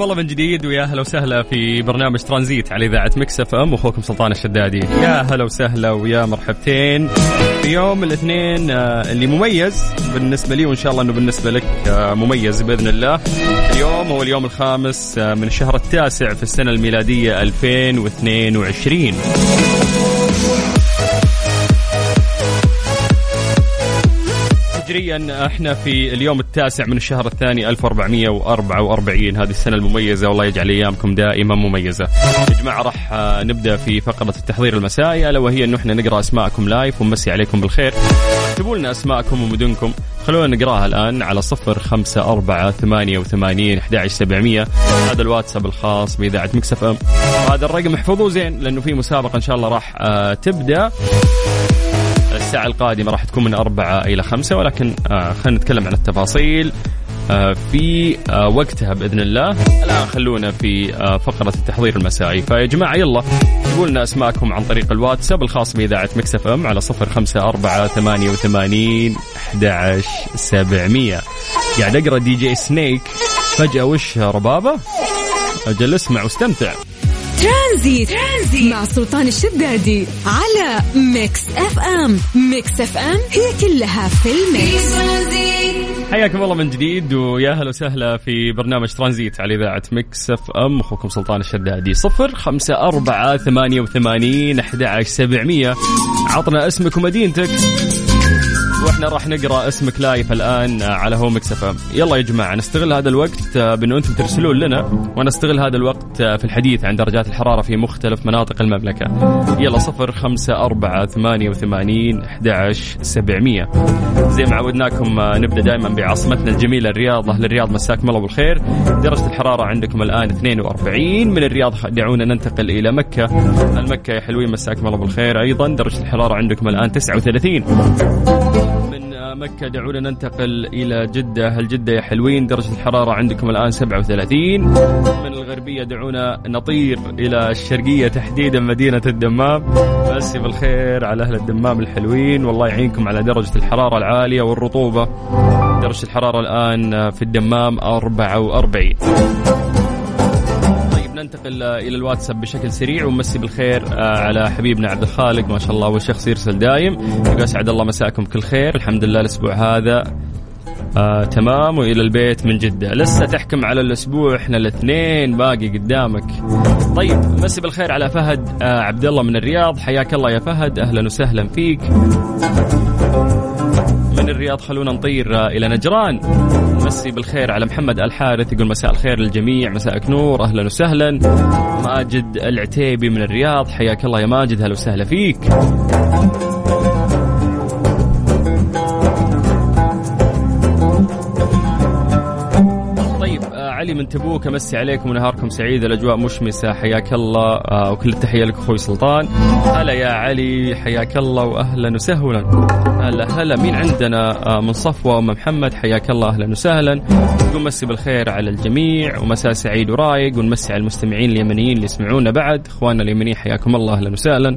حياكم الله من جديد ويا هلا وسهلا في برنامج ترانزيت على إذاعة Mix FM واخوكم سلطان الشدادي. يا هلا وسهلا ويا مرحبتين. في يوم الاثنين آه، اللي مميز بالنسبة لي وإن شاء الله إنه بالنسبة لك آه، مميز بإذن الله. اليوم هو اليوم الخامس آه، من الشهر التاسع في السنة الميلادية 2022 هجريا إحنا في اليوم التاسع من الشهر الثاني 1444 هذه السنة المميزة والله يجعل أيامكم دائما مميزة. يا جماعة راح نبدأ في فقرة التحضير المسائي ألا وهي انه إحنا نقرأ أسماءكم live ونمسي عليكم بالخير. اكتبوا لنا أسماءكم ومدنكم. خلونا نقراها الآن على صفر خمسة أربعة ثمانية وثمانين أحد سبعمية. هذا الواتساب الخاص بإذاعة Mix FM. هذا الرقم احفظوه زين لأنه في مسابقة إن شاء الله راح آه، تبدأ. الساعة القادمة راح تكون من أربعة إلى خمسة ولكن آه خلينا نتكلم عن التفاصيل آه في آه وقتها بإذن الله. الآن خلونا في فقرة التحضير المسائي. فيا جماعة يلا جيبوا لنا أسماءكم عن طريق الواتساب الخاص بإذاعة Mix FM على خمسة أربعة ثمانية وثمانين أحد سبعمية. قاعد أقرأ DJ Snake. فجأة وش ربابة؟ أجل اسمع واستمتع. ترانزيت, ترانزيت مع سلطان الشدادي على Mix FM. Mix FM هي كلها في ال mix. حياكم الله من جديد ويا هلا وسهلا في برنامج ترانزيت على إذاعة Mix FM. أخوكم سلطان الشدادي صفر خمسة أربعة ثمانية وثمانين أحد سبعمية. عطنا اسمك ومدينتك. وإحنا راح نقرأ اسمك live الآن على هو Mix FM. يلا يا جماعة نستغل هذا الوقت بأنه أنتم ترسلون لنا ونستغل هذا الوقت في الحديث عن درجات الحرارة في مختلف مناطق المملكة. يلا صفر خمسة أربعة ثمانية وثمانين أحد سبعمية. زي ما عودناكم آه، نبدأ دائما بعاصمتنا الجميلة الرياض. أهل الرياض مساكم الله بالخير. درجة الحرارة عندكم الآن 42 من الرياض دعونا ننتقل إلى مكة. المكة يا حلوين مساكم الله بالخير. أيضا درجة الحرارة عندكم الآن 39 من آه، مكة. دعونا ننتقل إلى جدة. هل جدة يا حلوين؟ درجة الحرارة عندكم الآن 37 من الغربية دعونا نطير إلى الشرقية تحديدا مدينة الدمام. مسي بالخير على أهل الدمام الحلوين. والله يعينكم على درجة الحرارة العالية والرطوبة. درجة الحرارة الآن في الدمام 44 طيب ننتقل آه، إلى الواتساب بشكل سريع ونمسي بالخير آه، على حبيبنا عبد الخالق ما شاء الله هو شخص يرسل دايم. يقول أسعد الله مساكم كل خير. الحمد لله الأسبوع هذا آه تمام وإلى البيت من جدة. لسه تحكم على الأسبوع إحنا الاثنين باقي قدامك. طيب مسي بالخير على فهد آه عبد الله من الرياض. حياك الله يا فهد. أهلا وسهلا فيك. من الرياض خلونا نطير إلى نجران. مسي بالخير على محمد الحارث يقول مساء الخير للجميع مساءك نور أهلا وسهلا. ماجد العتيبي من الرياض حياك الله يا ماجد هلا وسهلا فيك. من تبوك أمسي عليكم ونهاركم سعيد الأجواء مشمسة حياك الله. آه وكل التحية لك أخوي سلطان. هلا يا علي حياك الله واهلا وسهلا. هلا هلا مين عندنا؟ آه من صفوة ام محمد حياك الله أهلا وسهلا. نقول مسي بالخير على الجميع ومساء سعيد ورايق ونمسي على المستمعين اليمنيين اللي يسمعونا بعد. إخواننا اليمنيين حياكم الله أهلا وسهلا.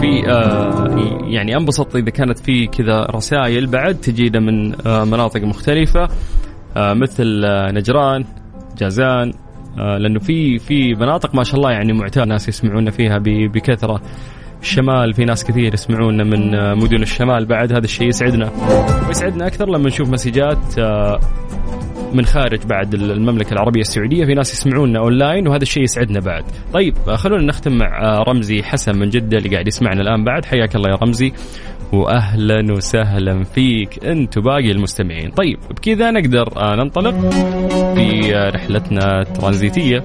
في آه يعني أنبسط إذا كانت في كذا رسائل. بعد تجينا من آه مناطق مختلفة. مثل آه نجران جازان آه لأنه في في مناطق ما شاء الله يعني معتاد ناس يسمعونا فيها بكثرة. الشمال في ناس كثير يسمعونا من آه، مدن الشمال. بعد هذا الشيء يسعدنا. ويسعدنا أكثر لما نشوف مسجات آه، من خارج بعد المملكة العربية السعودية. في ناس يسمعونا أونلاين وهذا الشيء يسعدنا بعد. طيب آه، خلونا نختم مع آه، رمزي حسن من جدة اللي قاعد يسمعنا الآن بعد. حياك الله يا رمزي. واهلا وسهلا فيك أنت وباقي المستمعين. طيب بكذا نقدر آه، ننطلق في رحلتنا الترانزيتية.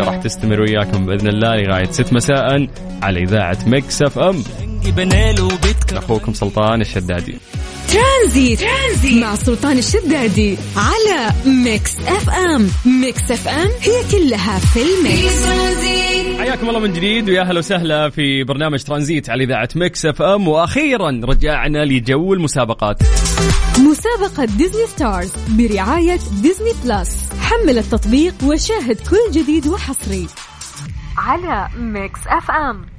راح تستمر وياكم بإذن الله لغاية 6 مساء على إذاعة Mix FM. أخوكم سلطان الشدادي. ترانزيت. ترانزيت مع سلطان الشدادي على Mix FM. Mix FM هي كلها في ال mix ترانزيت حياكم الله من جديد ويا أهلا وسهلا في برنامج ترانزيت على إذاعة Mix FM. وأخيرا رجعنا لجو المسابقات. مسابقة Disney Stars برعاية Disney Plus. حمل التطبيق وشاهد كل جديد وحصري. على Mix FM.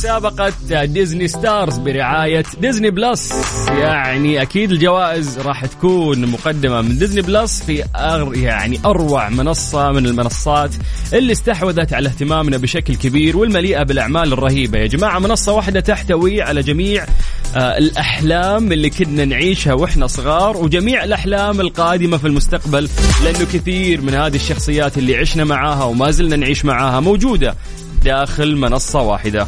مسابقة Disney Stars برعاية Disney Plus. يعني أكيد الجوائز راح تكون مقدمة من Disney Plus في أر يعني أروع منصة من المنصات اللي استحوذت على اهتمامنا بشكل كبير والمليئة بالأعمال الرهيبة. يا جماعة منصة واحدة تحتوي على جميع آه، الأحلام اللي كنا نعيشها وإحنا صغار وجميع الأحلام القادمة في المستقبل لأنه كثير من هذه الشخصيات اللي عشنا معاها وما زلنا نعيش معاها موجودة داخل منصة واحدة.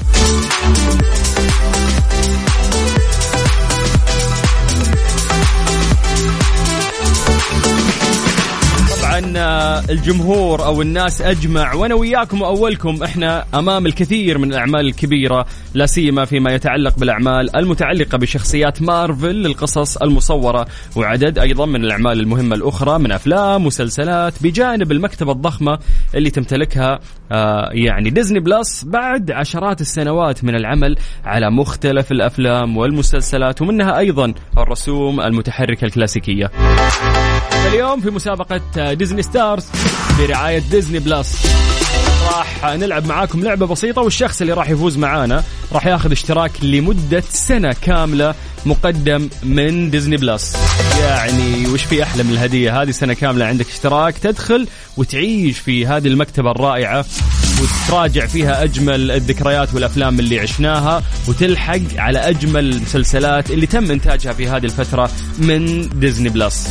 آه، الجمهور أو الناس أجمع وأنا وياكم وأولكم إحنا أمام الكثير من الأعمال الكبيرة لا سيما فيما يتعلق بالأعمال المتعلقة بشخصيات مارفل للقصص المصورة وعدد أيضا من الأعمال المهمة الأخرى من أفلام مسلسلات بجانب المكتبة الضخمة اللي تمتلكها آه، يعني Disney Plus بعد عشرات السنوات من العمل على مختلف الأفلام والمسلسلات ومنها أيضا الرسوم المتحركة الكلاسيكية. اليوم في مسابقة Disney Stars برعاية Disney Plus راح نلعب معاكم لعبة بسيطة والشخص اللي راح يفوز معانا راح ياخذ اشتراك لمدة سنة كاملة مقدم من Disney Plus يعني وش في أحلى من الهدية؟ هذه سنة كاملة عندك اشتراك تدخل وتعيش في هذه المكتبة الرائعة. وتراجع فيها أجمل الذكريات والأفلام اللي عشناها وتلحق على أجمل المسلسلات اللي تم إنتاجها في هذه الفترة من Disney Plus.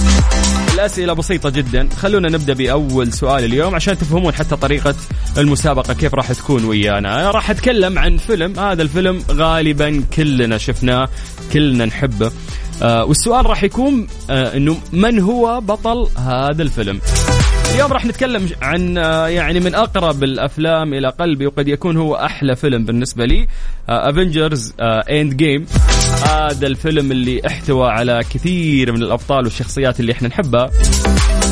الأسئلة بسيطة جدا. خلونا نبدأ بأول سؤال اليوم عشان تفهمون حتى طريقة المسابقة كيف راح تكون ويانا. أنا راح أتكلم عن فيلم. هذا الفيلم غالبا كلنا شفناه كلنا نحبه. آه والسؤال راح يكون آه إنه من هو بطل هذا الفيلم؟ اليوم راح نتكلم عن آه، يعني من أقرب الأفلام إلى قلبي وقد يكون هو أحلى فيلم بالنسبة لي Avengers Endgame هذا الفيلم اللي احتوى على كثير من الأبطال والشخصيات اللي إحنا نحبها.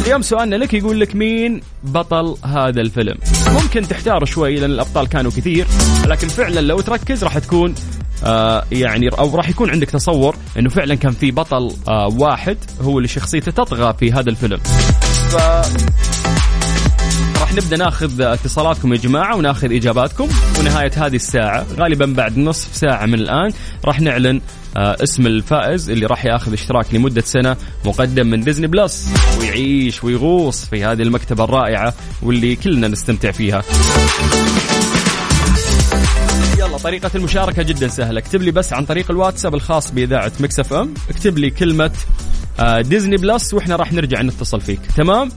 اليوم سؤالنا لك يقول لك مين بطل هذا الفيلم؟ ممكن تحتار شوي لأن الأبطال كانوا كثير لكن فعلا لو تركز راح تكون آه يعني أو راح يكون عندك تصور إنه فعلا كان في بطل آه واحد هو اللي شخصيته تطغى في هذا الفيلم. ف راح نبدأ ناخذ اتصالاتكم يا جماعة وناخذ إجاباتكم. ونهاية هذه الساعة غالبا بعد نصف ساعة من الآن راح نعلن آه اسم الفائز اللي راح ياخذ اشتراك لمدة سنة مقدم من Disney Plus. ويعيش ويغوص في هذه المكتبة الرائعة واللي كلنا نستمتع فيها. يلا طريقة المشاركة جدا سهلة. اكتب لي بس عن طريق الواتساب الخاص بإذاعة Mix FM. اكتب لي كلمة Disney Plus وإحنا راح نرجع نتصل فيك. تمام؟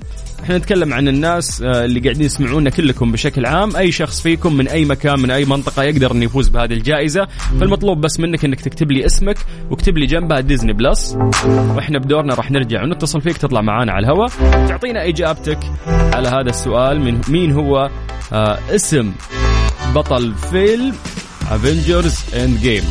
إحنا نتكلم عن الناس آه، اللي قاعدين يسمعونا كلكم بشكل عام. أي شخص فيكم من أي مكان من أي منطقة يقدر إنه يفوز بهذه الجائزة. فالمطلوب بس منك إنك تكتب لي اسمك واكتب لي جنبها Disney Plus وإحنا بدورنا راح نرجع ونتصل فيك تطلع معانا على الهواء. تعطينا إجابتك على هذا السؤال من مين هو آه، اسم بطل فيلم Avengers Endgame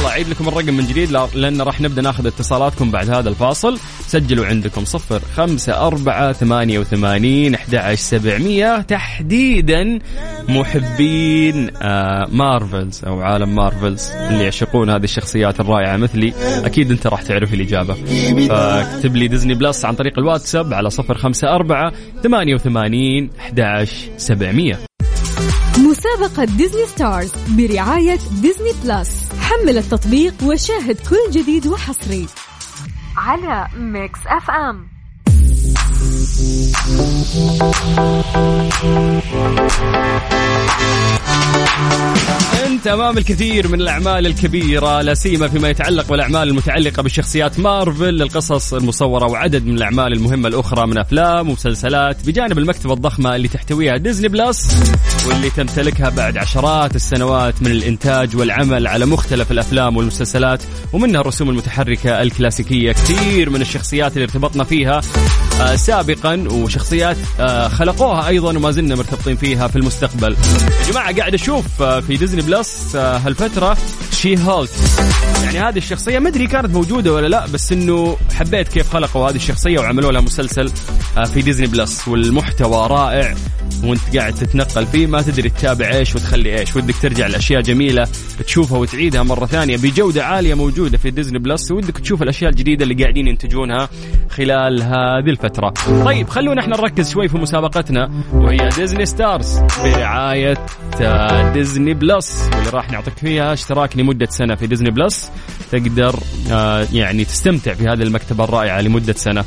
يلا اعيد لكم الرقم من جديد لأن راح نبدأ ناخذ اتصالاتكم بعد هذا الفاصل. سجلوا عندكم صفر خمسة أربعة ثمانية وثمانين أحد سبعمية. تحديدا محبين آه Marvels أو عالم Marvels اللي يعشقون هذه الشخصيات الرائعة مثلي. أكيد أنت راح تعرف الإجابة. فاكتب لي Disney Plus عن طريق الواتساب على صفر خمسة أربعة ثمانية وثمانين أحد سبعمية. مسابقة Disney Stars برعاية Disney Plus. حمل التطبيق وشاهد كل جديد وحصري على Mix FM. أنت أمام الكثير من الأعمال الكبيرة لا سيما فيما يتعلق بالأعمال المتعلقة بشخصيات مارفل القصص المصورة وعدد من الأعمال المهمة الأخرى من أفلام ومسلسلات بجانب المكتبة الضخمة اللي تحتويها Disney Plus واللي تمتلكها بعد عشرات السنوات من الإنتاج والعمل على مختلف الأفلام والمسلسلات ومنها الرسوم المتحركة الكلاسيكية كثير من الشخصيات اللي ارتبطنا فيها آه سابقا وشخصيات آه خلقوها أيضا وما زلنا مرتبطين فيها في المستقبل. يا جماعة قاعد أشوف آه في ديزني بلس آه هالفترة شي هولك يعني هذه الشخصية ما أدري كانت موجودة ولا لا بس إنه حبيت كيف خلقوا هذه الشخصية وعملوا لها مسلسل في Disney Plus والمحتوى رائع. وانت قاعد تتنقل فيه ما تدري تتابع إيش وتخلي إيش ودك ترجع لأشياء جميلة تشوفها وتعيدها مرة ثانية بجودة عالية موجودة في Disney Plus ودك تشوف الأشياء الجديدة اللي قاعدين ينتجونها خلال هذه الفترة. طيب خلونا إحنا نركز شوي في مسابقتنا وهي Disney Stars برعاية Disney Plus واللي راح نعطيك فيها اشتراك لمدة سنة في Disney Plus تقدر آه، يعني تستمتع في هذه المكتبة الرائعة لمدة سنة.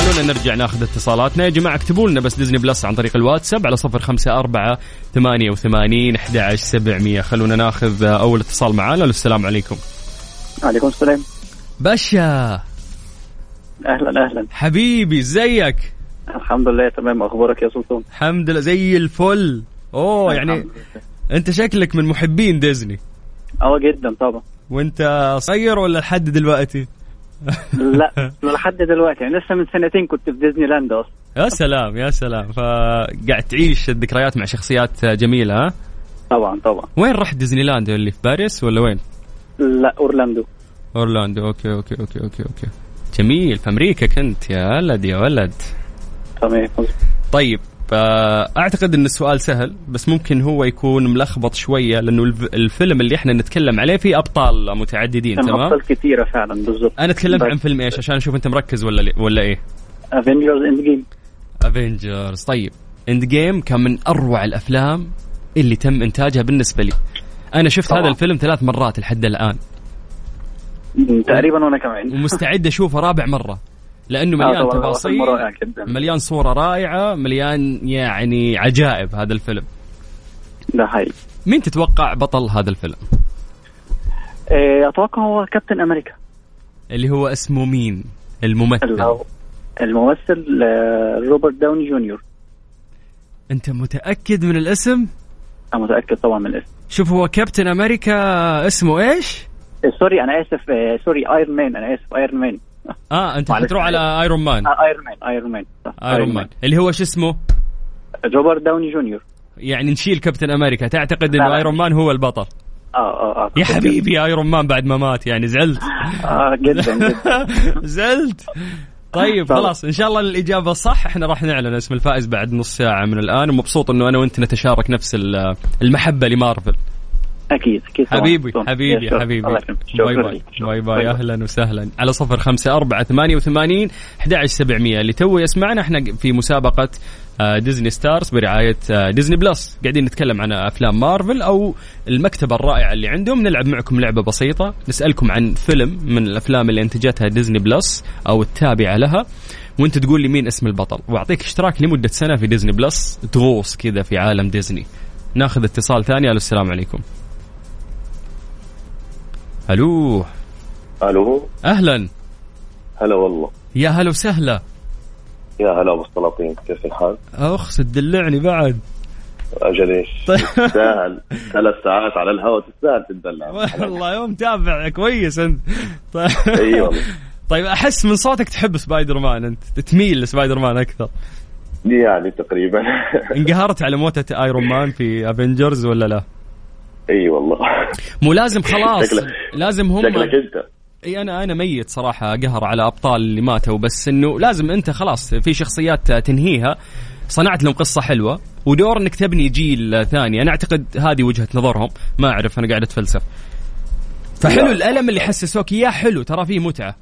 خلونا نرجع ناخذ اتصالاتنا. يا جماعة اكتبوا لنا بس ديزني بلس عن طريق الواتساب على صفر خمسة أربعة ثمانية وثمانين أحد عشر سبعمية. خلونا ناخذ أول اتصال معانا. السلام عليكم. عليكم السلام. باشا أهلا أهلا. حبيبي ازيك الحمد لله تمام. أخبارك يا سلطان؟ الحمد لله زي الفل. أوه يعني. أنت شكلك من محبين ديزني. أه جدا طبعا. وأنت صغير ولا لحد دلوقتي؟ لا لحد دلوقتي يعني لسه من سنتين كنت في ديزني لاند أصلا. يا سلام يا سلام. فقاعد تعيش الذكريات مع شخصيات جميلة ها؟ طبعا طبعا. وين رحت ديزني لاند اللي في باريس ولا وين؟ لا أورلاندو. أورلاندو. okay okay okay okay okay. جميل. في أمريكا كنت يا ولد يا ولد. تمام. طيب آه، اعتقد إن السؤال سهل بس ممكن هو يكون ملخبط شوية لأنه الف- الفيلم اللي إحنا نتكلم عليه فيه أبطال متعددين تمام؟ أبطال كتيره فعلا بالظبط أنا تكلمت عن فيلم إيش عشان أشوف أنت مركز ولا لي ولا إيه؟ Avengers Endgame Avengers طيب. Endgame كان من أروع الأفلام اللي تم إنتاجها بالنسبة لي. أنا شفت طبعاً. هذا الفيلم ثلاث مرات لحد الآن. تقريبا وأنا كمان. ومستعد أشوفه رابع مرة. لأنه مليان تفاصيل مليان صورة رائعة مليان يعني عجائب هذا الفيلم. ده حقيقي. مين تتوقع بطل هذا الفيلم؟ آه، أتوقع هو كابتن أمريكا. اللي هو اسمه مين؟ الممثل. الممثل آه، روبرت داوني جونيور. أنت متأكد من الاسم؟ أنا متأكد طبعا من الاسم. شوف هو كابتن أمريكا اسمه إيش؟ آه، sorry أنا آسف آه، sorry Iron Man أنا آسف Iron Man آه أنت. حتروح على Iron Man Iron Man ايرون مان ايرون مان اللي هو شو اسمه؟ روبرت داوني جونيور. يعني نشيل كابتن أمريكا. تعتقد إنه. ايرون مان هو البطل. آه آه آه يا حبيبي ايرون مان بعد ما مات يعني زعلت. آه جدا جدا. زعلت. طيب. خلاص إن شاء الله الإجابة صح. إحنا راح نعلن اسم الفائز بعد نص ساعة من الآن ومبسوط إنه أنا وأنت نتشارك نفس ال- المحبة لمارفل. أكيد أكيد. حبيبي طبعاً. حبيبي يا. حبيبي. bye bye. bye bye. أهلا وسهلا. على صفر خمسة أربعة ثمانية وثمانين أحد عشر سبعمية. اللي تو يسمعنا إحنا في مسابقة آه، Disney Stars برعاية آه، Disney Plus قاعدين نتكلم عن أفلام مارفل أو المكتبة الرائعة اللي عندهم. نلعب معكم لعبة بسيطة. نسألكم عن فيلم من الأفلام اللي أنتجتها Disney Plus أو التابعة لها. وأنت تقول لي مين اسم البطل. وأعطيك اشتراك لمدة سنة في Disney Plus تغوص كذا في عالم ديزني ناخذ اتصال ثاني. ألو السلام عليكم. ألو. ألو. أهلا. هلا والله. يا هلا وسهلا. يا هلا أبو السلاطين كيف الحال؟ أخ تدلعني بعد. أجل إيش؟ تستاهل. ثلاث ساعات على الهواء تستاهل تدلع والله يوم تابع كويس أنت. طيب أي والله. طيب أحس من صوتك تحب سبايدر مان أنت. تميل لسبايدر مان أكثر. يعني تقريبا. انقهرت على موتة Iron Man في Avengers ولا لا؟ إي والله. مو لازم خلاص. لازم هم شكلك أنت. إي أنا أنا ميت صراحة قهر على أبطال اللي ماتوا بس إنه لازم أنت خلاص في شخصيات تنهيها. صنعت لهم قصة حلوة ودور إنك تبني جيل ثاني. أنا أعتقد هذه وجهة نظرهم. ما أعرف أنا قاعد أتفلسف. فحلو لا. الألم اللي حسسوك إياه حلو ترى فيه متعة.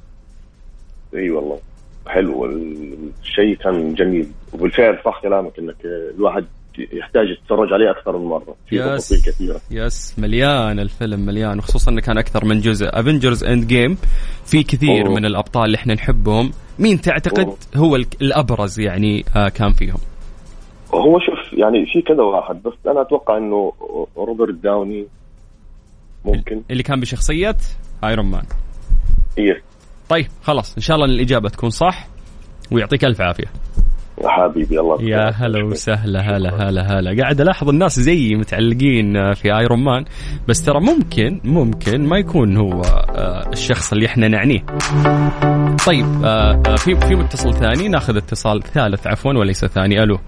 إي والله. حلو الشيء كان جميل. وبالفعل صح كلامك إنك الواحد يحتاج يتفرج عليه أكثر من مرة. في. تفاصيل كثيرة. yes مليان الفيلم مليان وخصوصا إنه كان أكثر من جزء. Avengers Endgame في كثير أوه. من الأبطال اللي إحنا نحبهم. مين تعتقد أوه. هو ال- الأبرز يعني آه كان فيهم؟ هو شوف يعني في كذا واحد بس أنا أتوقع إنه روبرت داوني ممكن. اللي كان بشخصية Iron Man yes طيب خلاص إن شاء الله الإجابة تكون صح ويعطيك ألف عافية. حبيبي الله يا. هلا وسهلا هلا هلا هلا. قاعد ألاحظ الناس زيي متعلقين في Iron Man بس ترى ممكن ممكن ما يكون هو آه، الشخص اللي إحنا نعنيه. طيب آه، آه، في في متصل ثاني ناخذ اتصال ثالث عفوا وليس ثاني. ألو.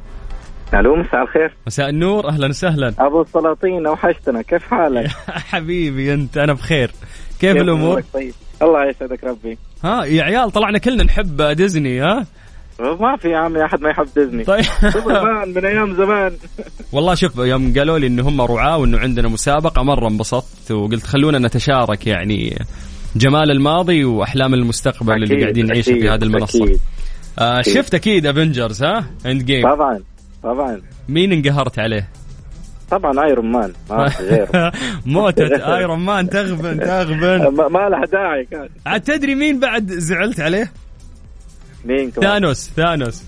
ألو مساء الخير. مساء النور أهلا وسهلا. أبو السلاطين أوحشتنا. كيف حالك؟ حبيبي أنت أنا بخير. كيف الأمور؟ طيب. الله يسعدك ربي. ها يا عيال طلعنا كلنا نحب ديزني ها؟ ما في يا عمي أحد ما يحب ديزني. طيب. زمان من أيام زمان. والله شوف يوم قالوا لي ان هم رعاة وإنه عندنا مسابقة مرة انبسطت وقلت خلونا نتشارك يعني جمال الماضي وأحلام المستقبل اللي أكيد، قاعدين نعيشها في هذه المنصة. أكيد. آه أكيد. شفت أكيد Avengers ها؟ Endgame طبعا طبعا. مين انقهرت عليه؟ طبعا Iron Man ما في غيره. موتة Iron Man تغبن تغبن. ما, ما لها داعي كان. عاد تدري مين بعد زعلت عليه؟ مين كمان؟ ثانوس ثانوس.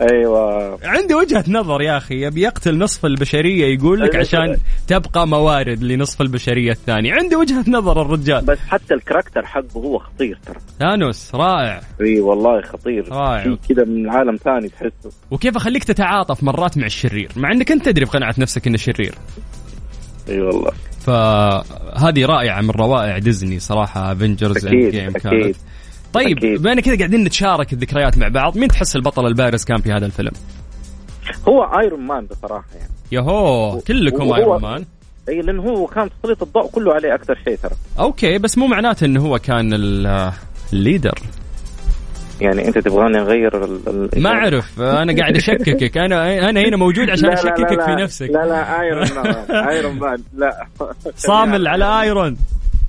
أيوه. عنده وجهة نظر يا أخي يبي يقتل نصف البشرية يقول لك أيوة. عشان تبقى موارد لنصف البشرية الثاني عنده وجهة نظر الرجال. بس حتى ال character حقه هو خطير ترى. ثانوس رائع. إي والله خطير. رائع. في كذا من عالم ثاني تحسه. وكيف أخليك تتعاطف مرات مع الشرير؟ مع إنك أنت تدري بقناعه نفسك إنه شرير. إي والله. فهذه رائعة من روائع ديزني صراحة Avengers أكيد، game أكيد. كانت طيب. بما كذا قاعدين نتشارك الذكريات مع بعض مين تحس البطل البارز كان في هذا الفيلم؟ هو Iron Man بصراحة يعني. يهو كلكم Iron Man إي لأنه هو كان تسليط الضوء كله عليه أكثر شيء ترى. okay بس مو معناته إنه هو كان ال- ال leader. يعني أنت تبغاني أغير ال... ال... ما أعرف أنا قاعد أشككك. أنا أنا هنا موجود عشان لا لا لا أشككك لا. في نفسك. لا لا Iron Man Iron Man لا. صامل على Iron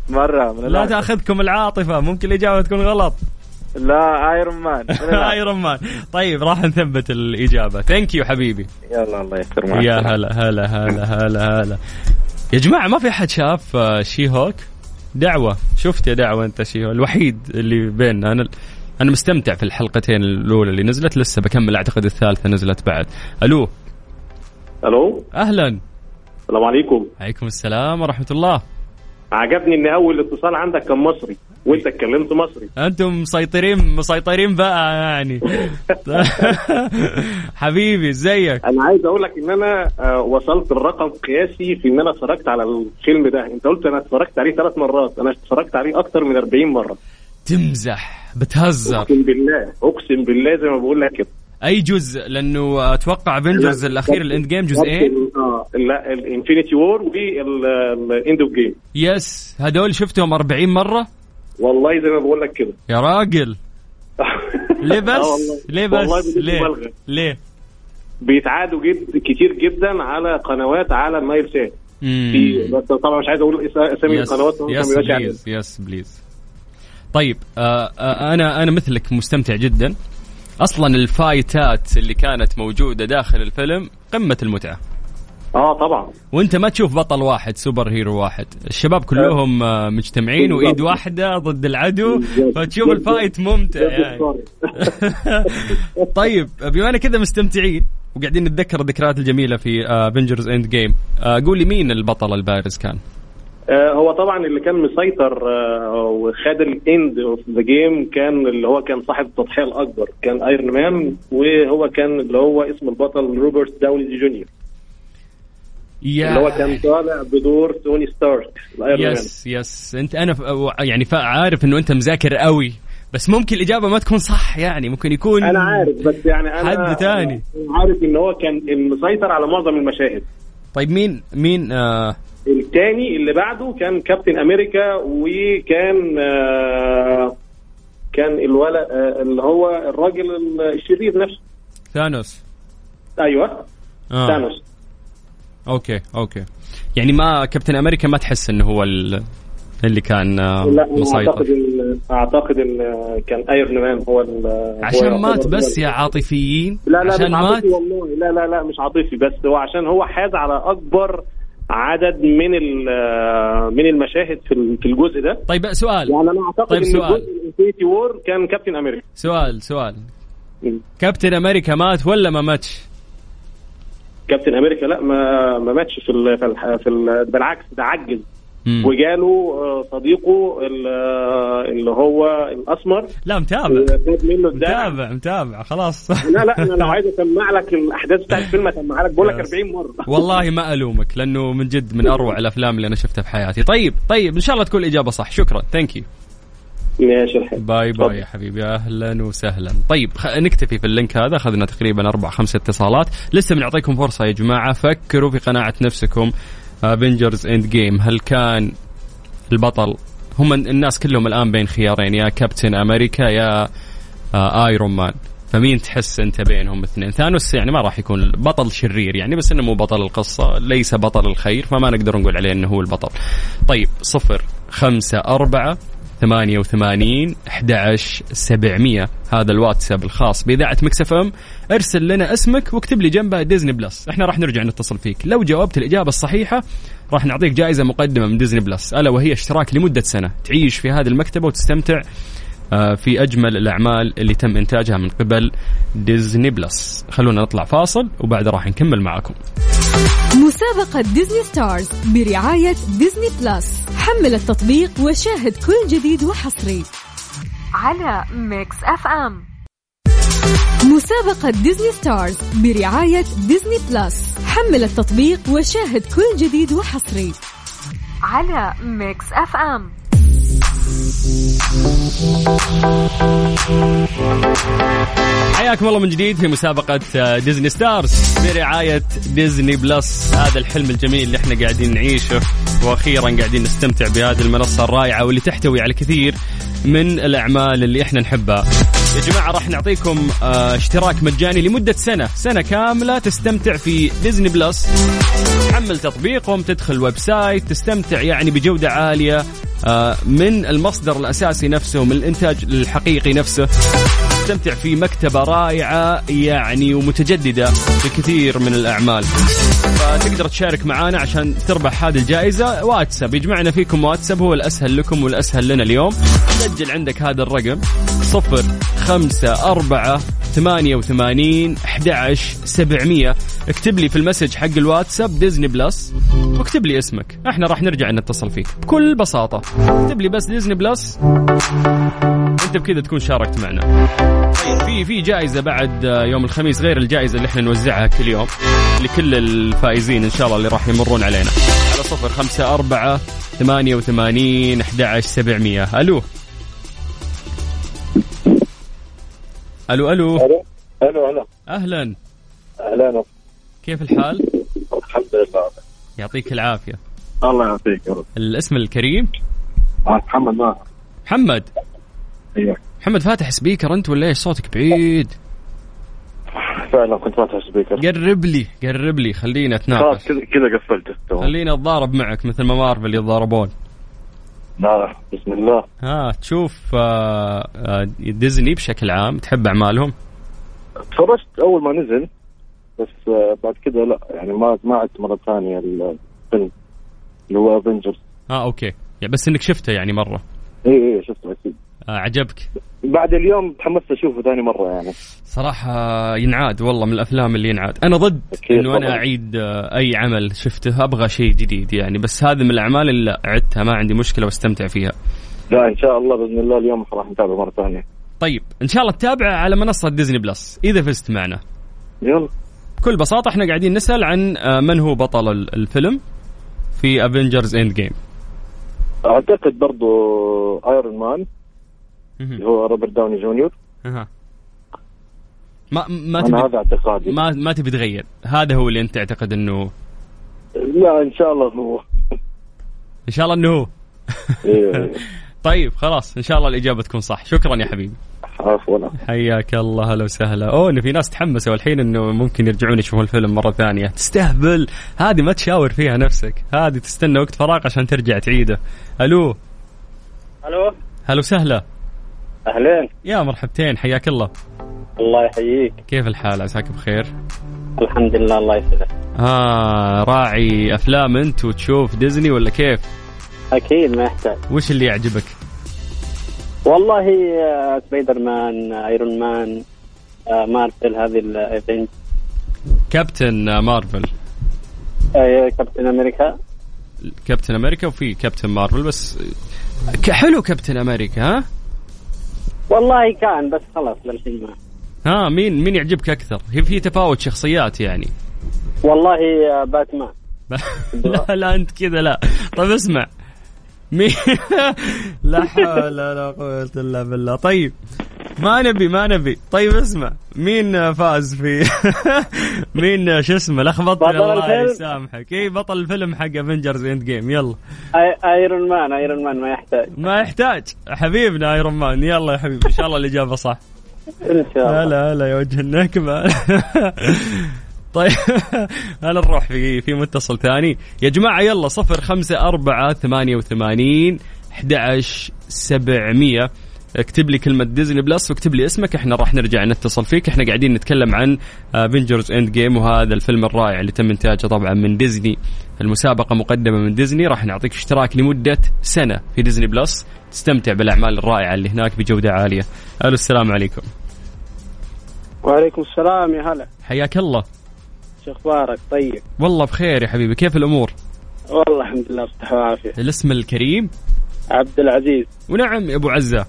مرة من لا. تأخذكم العاطفة ممكن الإجابة تكون غلط. لا Iron Man. Iron Man طيب راح نثبت الإجابة. thank you حبيبي. يلا الله يستر معك. يا هلا هلا هلا هلا هلا. يا جماعة ما في أحد شاف آه، She-Hulk دعوة. شفت يا دعوة أنت She-Hulk الوحيد اللي بيننا. أنا أنا مستمتع في الحلقتين الأولى اللي نزلت لسه بكمل أعتقد الثالثة نزلت بعد. ألو. ألو؟ أهلا. السلام عليكم. عليكم السلام ورحمة الله. عجبني إن أول اتصال عندك كان مصري وأنت اتكلمت مصري. أنتم مسيطرين مسيطرين بقى يعني. حبيبي إزيك؟ أنا عايز أقول لك إن أنا آه، وصلت الرقم قياسي في إن أنا اتفرجت على الفيلم ده. أنت قلت أنا اتفرجت عليه ثلاث مرات أنا اتفرجت عليه أكتر من 40 مرة. تمزح بتهزر. أقسم بالله أقسم بالله زي ما بقول لك كده. أي جزء؟ لأنه أتوقع Avengers لا. الأخير ال Endgame جزئين. آه لا ال Infinity War وال end of game. yes هدول شفتهم 40 مرة. والله زي ما بقول لك كده. يا راجل. ليه بس. ليه بس؟ ليه. ليه؟ بيتعادوا جد كتير جدا على قنوات على النايل سات في بس طبعا مش عايز أقول أسامي القنوات يس ما please yes please. طيب آه آه أنا أنا مثلك مستمتع جدا. أصلا ال fightات اللي كانت موجودة داخل الفيلم قمة المتعة. آه طبعا. وأنت ما تشوف بطل واحد superhero واحد. الشباب كلهم آه، مجتمعين. وإيد واحدة ضد العدو. فتشوف ال fight ممتع يعني. طيب بما ان كذا مستمتعين وقاعدين نتذكر الذكريات الجميلة في Avengers Endgame قول لي مين البطل البارز كان؟ هو طبعا اللي كان مسيطر آه وخد ال end of the game كان اللي هو كان صاحب التضحية الأكبر كان Iron Man وهو كان اللي هو اسم البطل روبرت داوني جونيور يا اللي هو كان طالع بدور توني ستارك ال Iron Man yes yes انت أنا. يعني عارف إنه أنت مذاكر قوي بس ممكن الإجابة ما تكون صح يعني ممكن يكون أنا عارف بس يعني أنا حد تاني. عارف إن هو كان المسيطر على معظم المشاهد طيب مين مين آه الثاني اللي بعده كان كابتن أمريكا وكان آه كان الولد آه اللي هو الراجل الشرير نفسه. ثانوس. أيوه. آه. ثانوس. okay okay. يعني ما كابتن أمريكا ما تحس إنه هو ال- اللي كان آه، لا أنا أعتقد مسيطر ان أعتقد ان كان Iron Man هو ال- عشان هو مات بس يا عاطفيين؟ لا لا عشان مش مات؟ عاطفي والله. لا لا لا مش عاطفي بس هو عشان هو حاز على أكبر عدد من ال- من المشاهد في ال- في الجزء ده طيب سؤال يعني أنا أعتقد طيب إن سؤال. الجزء ال Infinity War كان كابتن أمريكا سؤال سؤال مم. كابتن أمريكا مات ولا ما ماتش؟ كابتن أمريكا لا ما ما ماتش في ال في, ال في ال بالعكس ده عجز. وجاله آه، صديقه آه، اللي هو الأسمر. لا متابع. خد منه الدرع متابع متابع خلاص. لا لا أنا لو عايز أسمع لك الأحداث بتاعت الفيلم أسمعها لك. بقول لك 40 مرة. والله ما ألومك لأنه من جد من أروع الأفلام اللي أنا شفتها في حياتي. طيب طيب إن شاء الله تكون الإجابة صح. شكرا. thank you ماشي الحين. bye bye يا حبيبي. أهلا وسهلا. طيب خ... نكتفي في ال link هذا. أخذنا تقريبا أربع خمس اتصالات. لسه بنعطيكم فرصة يا جماعة. فكروا في قناعة نفسكم. Avengers Endgame هل كان البطل هم الناس كلهم الآن بين خيارين يا كابتن أمريكا يا آه Iron Man فمين تحس أنت بينهم الاثنين ثانوس يعني ما راح يكون بطل شرير يعني بس إنه مو بطل القصة ليس بطل الخير فما نقدر نقول عليه إنه هو البطل. طيب صفر خمسة أربعة. ثمانية وثمانين أحد سبعمية. هذا الواتساب الخاص بإذاعة Mix FM. ارسل لنا اسمك واكتب لي جنبها Disney Plus. إحنا راح نرجع نتصل فيك. لو جاوبت الإجابة الصحيحة راح نعطيك جائزة مقدمة من ديزني بلس. ألا وهي اشتراك لمدة سنة. تعيش في هذه المكتبة وتستمتع آه، في أجمل الأعمال اللي تم إنتاجها من قبل ديزني بلس. خلونا نطلع فاصل وبعد راح نكمل معاكم. مسابقة ديزني ستارز برعاية ديزني بلس. حمل التطبيق وشاهد كل جديد وحصري. على ميكس اف ام. مسابقة ديزني ستارز برعاية ديزني بلس. حمل التطبيق وشاهد كل جديد وحصري. على ميكس اف ام. حياكم الله من جديد في مسابقة آه، ديزني ستارز برعاية ديزني بلس هذا الحلم الجميل اللي إحنا قاعدين نعيشه وأخيرا قاعدين نستمتع بهذه المنصة الرائعة واللي تحتوي على كثير من الأعمال اللي إحنا نحبها. يا جماعة راح نعطيكم آه، اشتراك مجاني لمدة سنة، سنة كاملة تستمتع في ديزني بلس. تحمل تطبيقهم، تدخل website، تستمتع يعني بجودة عالية آه، من المصدر الأساسي نفسه من الإنتاج الحقيقي نفسه. تستمتع في مكتبة رائعة يعني ومتجددة في كثير من الأعمال فتقدر تشارك معنا عشان تربح هذه الجائزة واتساب يجمعنا فيكم واتساب هو الأسهل لكم والأسهل لنا اليوم سجل عندك هذا الرقم صفر خمسة أربعة ثمانية وثمانين أحد سبعمية. اكتب لي في ال message حق الواتساب ديزني بلس واكتب لي اسمك. إحنا راح نرجع نتصل فيك. بكل بساطة. اكتب لي بس ديزني بلس. انت بكذا تكون شاركت معنا. في في جائزة بعد يوم الخميس غير الجائزة اللي إحنا نوزعها كل يوم. لكل الفائزين إن شاء الله اللي راح يمرون علينا. على صفر خمسة أربعة ثمانية وثمانين أحد سبعمية. ألو. ألو ألو. ألو ألو هلا أهلا. أهلا. كيف الحال؟ الحمد لله. يعطيك العافية. الله يعطيك يا رب. الاسم الكريم؟ آه، محمد ماهر محمد. أيوه محمد فاتح سبيكر أنت ولا إيش؟ صوتك بعيد. فعلا كنت فاتح سبيكر. قرب لي قرب لي. خلينا خلاص نتناقش كذا كذا قفلته. خلينا أتضارب معك مثل ما مارفل يتضاربون. لا بسم الله. ها تشوف آه، آه، ديزني بشكل عام تحب أعمالهم؟ تفرجت أول ما نزل بس آه، بعد كذا لا يعني ما ما عدت مرة ثانية الفيلم اللي هو Avengers آه okay. يعني بس إنك شفته يعني مرة. اي اي شفته أكيد. آه عجبك؟ بعد اليوم تحمست أشوفه ثاني مرة يعني. صراحة آه، ينعاد والله من الأفلام اللي ينعاد. أنا ضد إنه أنا. أعيد آه، أي عمل شفته أبغى شيء جديد يعني. بس هذه من الأعمال اللي عدتها ما عندي مشكلة وأستمتع فيها. لا إن شاء الله بإذن الله اليوم راح نتابع مرة ثانية. طيب إن شاء الله تتابعه على منصة ديزني بلس. إذا فزت معنا. يلا. بكل بساطة إحنا قاعدين نسأل عن آه، من هو بطل ال- الفيلم في Avengers Endgame أعتقد برضو Iron Man اللي هو روبرت داوني جونيور. أها. ما ما أنا تبي هذا اعتقادي. ما ما تبي تغير. هذا هو اللي أنت تعتقد انه لا إن شاء الله هو. إن شاء الله إنه هو. إيه. طيب خلاص. إن شاء الله الإجابة تكون صح. شكرا يا حبيبي. عفوا. حياك الله هلا وسهلا. أوه إن في ناس تحمسوا الحين إنه ممكن يرجعون يشوفون الفيلم مرة ثانية. تستهبل. هذه ما تشاور فيها نفسك. هذه تستنى وقت فراغ عشان ترجع تعيده. ألو؟ ألو؟ هلا وسهلا. أهلين. يا مرحبتين حياك الله. الله يحييك. كيف الحال؟ عساك بخير؟ الحمد لله الله يسعدك آه راعي أفلام أنت وتشوف ديزني ولا كيف؟ أكيد ما يحتاج. وش اللي يعجبك؟ والله آه، سبايدر مان آه، Iron Man آه، مارفل هذه ال event Captain Marvel. آه، كابتن أمريكا. كابتن أمريكا وفي Captain Marvel بس حلو كابتن أمريكا ها؟ والله كان بس خلاص للحين ما. ها مين مين يعجبك أكثر؟ هي في تفاوت شخصيات يعني. والله آه، باتمان. لا لا أنت كذا لا. طيب اسمع. مين؟ لا حول ولا قوة إلا بالله. طيب ما نبي ما نبي. طيب اسمع مين فاز في مين شو اسمه لخبطني بطل الله؟ يسامحك. اي بطل الفيلم حق Avengers Endgame يلا Iron Man Iron Man ما يحتاج. ما يحتاج. حبيبنا Iron Man يلا يا حبيبي إن شاء الله الإجابة صح. إن شاء الله. هلا هلا يا وجه النكبة طيب هلا نروح في في متصل ثاني. يا جماعة يلا صفر خمسة أربعة ثمانية وثمانين أحد سبعمية. اكتب لي كلمة ديزني بلس واكتب لي اسمك إحنا راح نرجع نتصل فيك. إحنا قاعدين نتكلم عن Avengers Endgame وهذا الفيلم الرائع اللي تم انتاجه طبعا من ديزني المسابقة مقدمة من ديزني راح نعطيك اشتراك لمدة سنة في ديزني بلس تستمتع بالأعمال الرائعة اللي هناك بجودة عالية. ألو السلام عليكم. وعليكم السلام يا هلا. حياك الله. شو أخبارك؟ طيب. والله بخير يا حبيبي. كيف الأمور؟ والله الحمد لله بصحة وعافية الاسم الكريم؟ عبد العزيز. ونعم يا أبو عزة.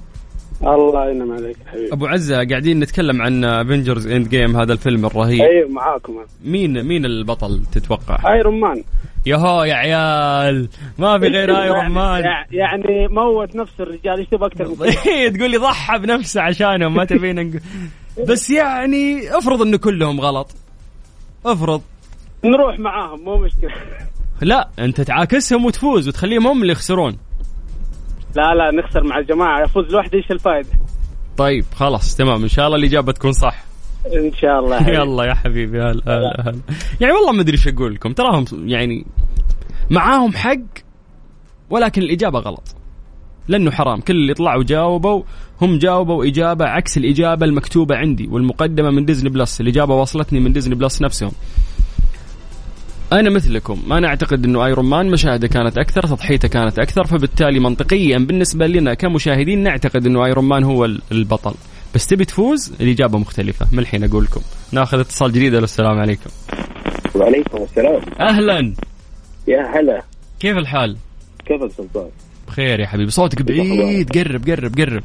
الله ينعم عليك حبيبي. أبو عزة قاعدين نتكلم عن Avengers Endgame هذا الفيلم الرهيب. أيوه معاكم. مين مين البطل تتوقع؟ Iron Man يهو يا عيال ما في غير ايرون مان يع- يعني موت نفس الرجال إيش تبغى أكثر كذا؟ تقول لي ضحى بنفسه عشانهم ما تبينا نقول بس يعني افرض انه كلهم غلط. افرض. نروح معاهم مو مشكلة. لا أنت تعاكسهم وتفوز وتخليهم هم اللي يخسرون. لا لا نخسر مع الجماعة. يفوز لوحده إيش الفائدة؟ طيب خلاص تمام. إن شاء الله الإجابة تكون صح. إن شاء الله. يلا يا حبيبي هلا هلا هلا. يعني والله ما أدري إيش أقول لكم. تراهم يعني معاهم حق ولكن الإجابة غلط. لأنه حرام. كل اللي طلعوا جاوبوا هم جاوبوا إجابة عكس الإجابة المكتوبة عندي والمقدمة من ديزني بلس الإجابة وصلتني من ديزني بلس نفسهم. أنا مثلكم. ما أنا اعتقد إنه Iron Man مشاهده كانت أكثر تضحيته كانت أكثر فبالتالي منطقيا بالنسبة لنا كمشاهدين نعتقد إنه Iron Man هو ال- البطل. بس تبي تفوز؟ الإجابة مختلفة. من الحين أقول لكم. ناخذ اتصال جديد. السلام عليكم. وعليكم السلام. أهلا. يا هلا. كيف الحال؟ كيفك سلطان؟ بخير يا حبيبي. صوتك بعيد. قرب قرب قرب.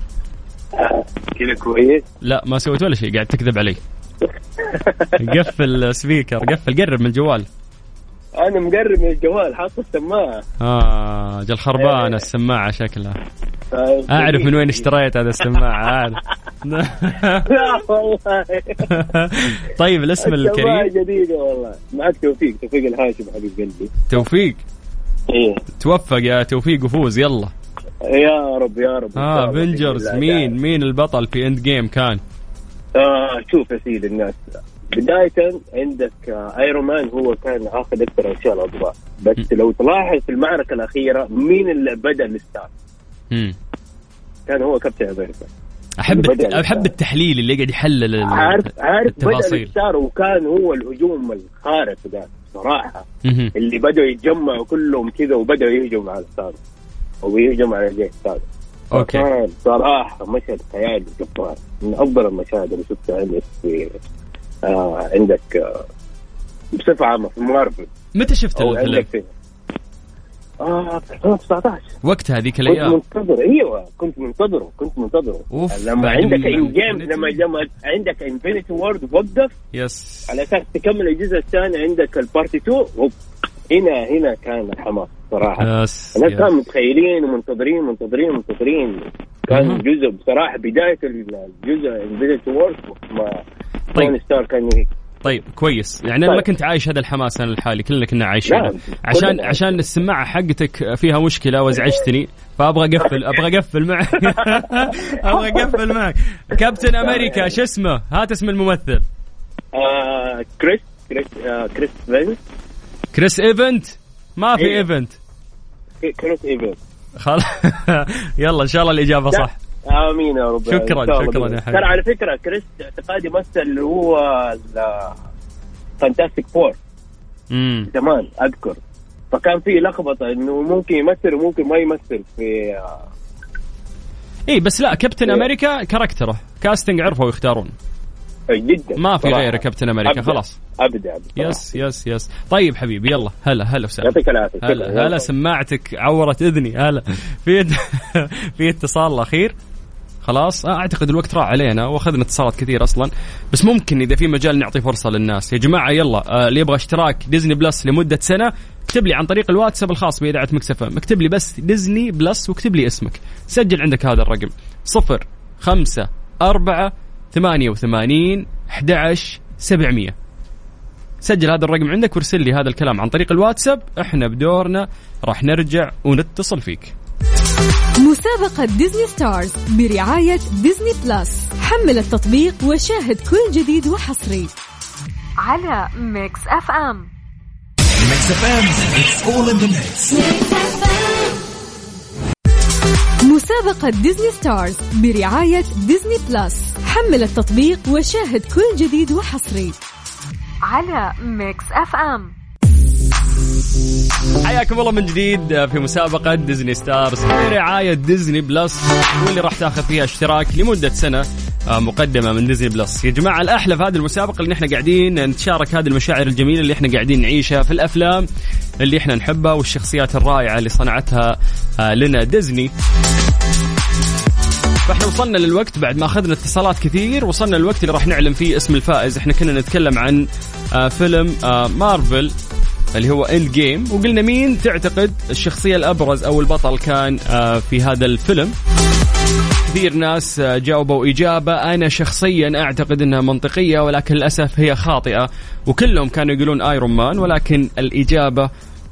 كذا كويس؟ لا ما سويت ولا شيء. قاعد تكذب علي. قفل السبيكر. قفل قرب من الجوال. أنا مقرب من الجوال حاط السماعة. آه جل خربانه السماعة شكلها. طيب، أعرف من وين اشتريت هذا السماعة أعرف. لا والله طيب الاسم الكريم؟ جديدة والله. معك توفيق توفيق الهاشم حبيب قلبي توفيق؟ إيه. توفق يا توفيق وفوز يلا. يا رب يا رب. آه Avengers مين؟ مين البطل في Endgame كان؟ آه شوف يا سيدي الناس. بداية عندك آه Iron Man هو كان اخذ أكثر اشياء الأضواء. بس لو تلاحظ في المعركة الأخيرة مين اللي بدأ ال start؟ كان هو كابتن أمريكا. أحب أحب التحليل اللي يقعد يحلل عارف عارف بدأ ال start وكان هو الهجوم الخارق ده صراحة. اللي بدأوا يتجمعوا كلهم كذا وبدأوا يهجموا على ستار ويهجموا على جيش ستار أوكي. صراحة مشهد خيالي جبار. من أفضل المشاهد اللي شفتها عندك في آه عندك آه بصفة عامة في مارفل متى شفت الفيلم؟ في 2019 وقتها هذيك كنت الأيام منتظر أيوه كنت منتظره كنت منتظره أوف، لما عندك من ان جيم Infinity. لما لما عندك انفينيتي وورد وقف يس على أساس تكمل الجزء الثاني عندك البارتي 2 هوب هنا هنا كان الحماس صراحة يس الناس. كانوا متخيلين ومنتظرين منتظرين منتظرين كان. جزء بصراحة بداية الجزء Infinity War ما طيب. كان هيك طيب كويس. يعني أنا ما طيب. كنت عايش هذا الحماس أنا لحالي كلنا كنا عايشينه لا، عشان. عشان السماعة حقتك فيها مشكلة وازعجتني فأبغى أقفل أبغى أقفل معك. أبغى أقفل معك. كابتن أمريكا شو اسمه؟ هات اسم الممثل. آه كريس كريس آه كريس إيفانز كريس إيفانز؟ ما في إيه. إيفانز. كريس إيفانز خلاص. يلا إن شاء الله الإجابة صح. آمين يا رب شكراً، شكراً. يا حبيبي. ترى على فكرة كريس اعتقادي مثل اللي هو Fantastic Four زمان أذكر فكان في لخبطة إنه ممكن يمثل وممكن ما يمثل في آه، اي بس لا كابتن. أمريكا character ه casting عرفوا يختارون جدا. ما في. غيره كابتن أمريكا أبدأ. خلاص. ابدا أبدأ. yes yes yes. طيب حبيبي يلا هلا هلا وسهلا. يعطيك العافية. هلا. هلا سماعتك عورت إذني. هلا. في في اتصال الاخير خلاص. آه، أعتقد الوقت راح علينا وأخذنا اتصالات كثير أصلا. بس ممكن إذا في مجال نعطي فرصة للناس. يا جماعة يلا. آه، اللي يبغى اشتراك ديزني بلس لمدة سنة اكتب لي عن طريق الواتساب الخاص بإذاعة مكس أف أم اكتب لي بس ديزني بلس واكتب لي اسمك. سجل عندك هذا الرقم. صفر خمسة أربعة ثمانية وثمانين أحد عشر سبعمية. سجل هذا الرقم عندك وارسل لي هذا الكلام عن طريق الواتساب. إحنا بدورنا راح نرجع ونتصل فيك. مسابقة ديزني ستارز برعاية ديزني بلس. حمل التطبيق وشاهد كل جديد وحصري. على ميكس أف أم. Mix FM, it's all in the mix. مسابقة ديزني ستارز برعاية ديزني بلس. حمل التطبيق وشاهد كل جديد وحصري. على ميكس اف ام. حياكم الله من جديد في مسابقة ديزني ستارز برعاية ديزني بلس. واللي راح تاخذ فيها اشتراك لمدة سنة آه، مقدمة من ديزني بلس. يا جماعة الأحلى في هذه المسابقة اللي إحنا قاعدين نتشارك هذه المشاعر الجميلة اللي إحنا قاعدين نعيشها في الأفلام. اللي إحنا نحبها والشخصيات الرائعة اللي صنعتها آه، لنا ديزني. فاحنا وصلنا للوقت بعد ما أخذنا اتصالات كثير وصلنا للوقت اللي راح نعلن فيه اسم الفائز. إحنا كنا نتكلم عن آه، فيلم آه، مارفل اللي هو Endgame وقلنا مين تعتقد الشخصية الأبرز أو البطل كان في هذا الفيلم. كثير ناس جاوبوا إجابة. أنا شخصيا أعتقد أنها منطقية ولكن للأسف هي خاطئة. وكلهم كانوا يقولون Iron Man ولكن الإجابة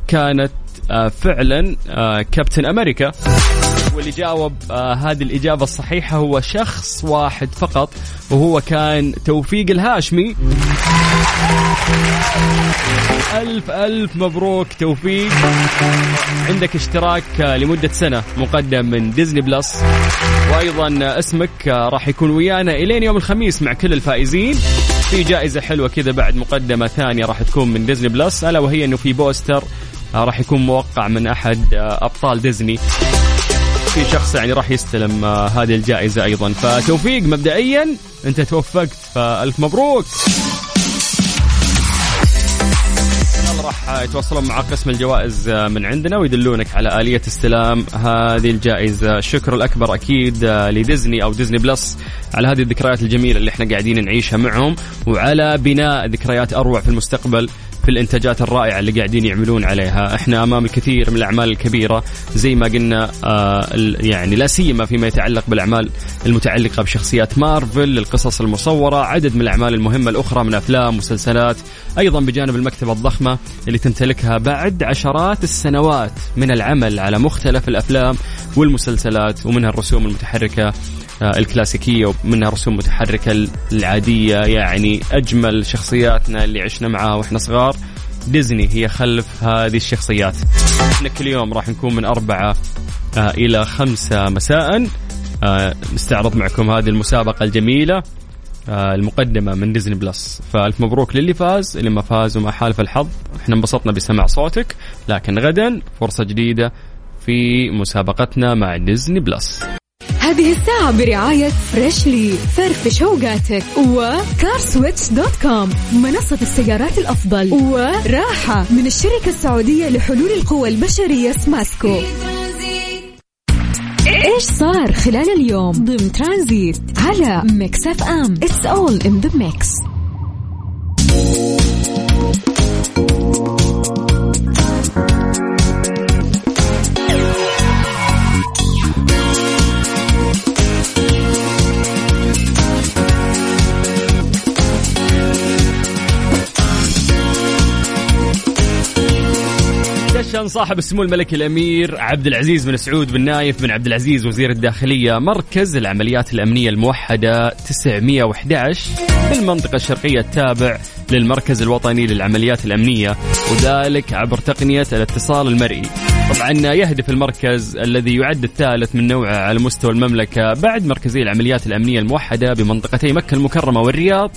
كانت آه، فعلا آه، كابتن أمريكا. واللي جاوب آه هذه الإجابة الصحيحة هو شخص واحد فقط وهو كان توفيق الهاشمي. ألف ألف مبروك توفيق. عندك اشتراك لمدة سنة مقدم من ديزني بلس. وأيضا اسمك راح يكون ويانا إلين يوم الخميس مع كل الفائزين. في جائزة حلوة كذا بعد مقدمة ثانية راح تكون من ديزني بلس ألا وهي أنه في بوستر راح يكون موقع من أحد آه، أبطال ديزني. في شخص يعني راح يستلم آه، هذه الجائزة أيضا. فتوفيق مبدئيا أنت توفقت فألف مبروك. راح يتواصلون مع قسم الجوائز آه، من عندنا ويدلونك على آلية استلام هذه الجائزة. الشكر الأكبر أكيد آه، لديزني أو ديزني بلس على هذه الذكريات الجميلة اللي إحنا قاعدين نعيشها معهم وعلى بناء ذكريات أروع في المستقبل. في الإنتاجات الرائعة اللي قاعدين يعملون عليها، إحنا أمام الكثير من الأعمال الكبيرة زي ما قلنا آه يعني لا سيما فيما يتعلق بالأعمال المتعلقة بشخصيات مارفل، القصص المصورة، عدد من الأعمال المهمة الأخرى من أفلام، مسلسلات، أيضا بجانب المكتبة الضخمة اللي تمتلكها بعد عشرات السنوات من العمل على مختلف الأفلام والمسلسلات ومنها الرسوم المتحركة. آه، الكلاسيكية ومنها رسوم متحركة العادية يعني أجمل شخصياتنا اللي عشنا معاها وإحنا صغار. ديزني هي خلف هذه الشخصيات. إحنا كل يوم راح نكون من أربعة آه، إلى خمسة مساء. آه، نستعرض معكم هذه المسابقة الجميلة المقدمة من ديزني بلس. فألف مبروك للي فاز اللي ما فاز وما حالف الحظ. إحنا انبسطنا بسماع صوتك لكن غدا فرصة جديدة في مسابقتنا مع ديزني بلس. هذه الساعة برعاية فريشلي فرفش اوقاتك و CarSwitch dot com منصة السيارات الأفضل وراحة من الشركة السعودية لحلول القوى البشرية سماسكو إيش صار خلال اليوم؟ ضمن ترانزيت على ميكس أف أم. it's all in the mix دشن صاحب السمو الملكي الأمير عبد العزيز بن سعود بن نايف بن عبد العزيز وزير الداخلية مركز العمليات الأمنية الموحدة 911 في المنطقة الشرقية التابع للمركز الوطني للعمليات الأمنية وذلك عبر تقنية الاتصال المرئي. طبعا يهدف المركز الذي يعد الثالث من نوعه على مستوى المملكة بعد مركزي العمليات الأمنية الموحدة بمنطقتي مكة المكرمة والرياض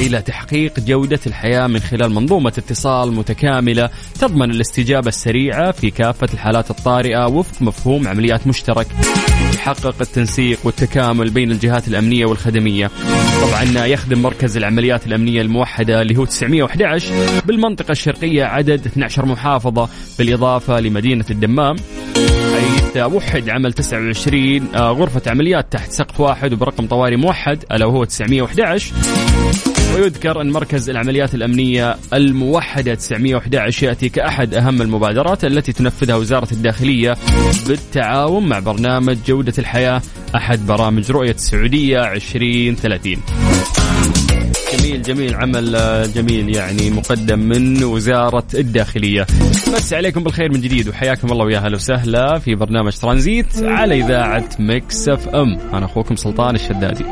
إلى تحقيق جودة الحياة من خلال منظومة اتصال متكاملة تضمن الاستجابة السريعة في كافة الحالات الطارئة وفق مفهوم عمليات مشترك. يحقق التنسيق والتكامل بين الجهات الأمنية والخدمية. طبعا يخدم مركز العمليات الأمنية الموحدة اللي هو 911 بالمنطقة الشرقية عدد 12 محافظة بالإضافة لمدينة الدمام. حيث وحد عمل 29 آه، غرفة عمليات تحت سقف واحد وبرقم طوارئ موحد ألا وهو 911 ويذكر أن مركز العمليات الأمنية الموحدة 911 يأتي كأحد أهم المبادرات التي تنفذها وزارة الداخلية بالتعاون مع برنامج جودة الحياة أحد برامج رؤية السعودية 2030 جميل جميل. عمل آه، جميل يعني مقدم من وزارة الداخلية. مسا عليكم بالخير من جديد وحياكم الله ويا هلا وسهلا في برنامج ترانزيت على إذاعة مكس أف أم. أنا أخوكم سلطان الشدادي.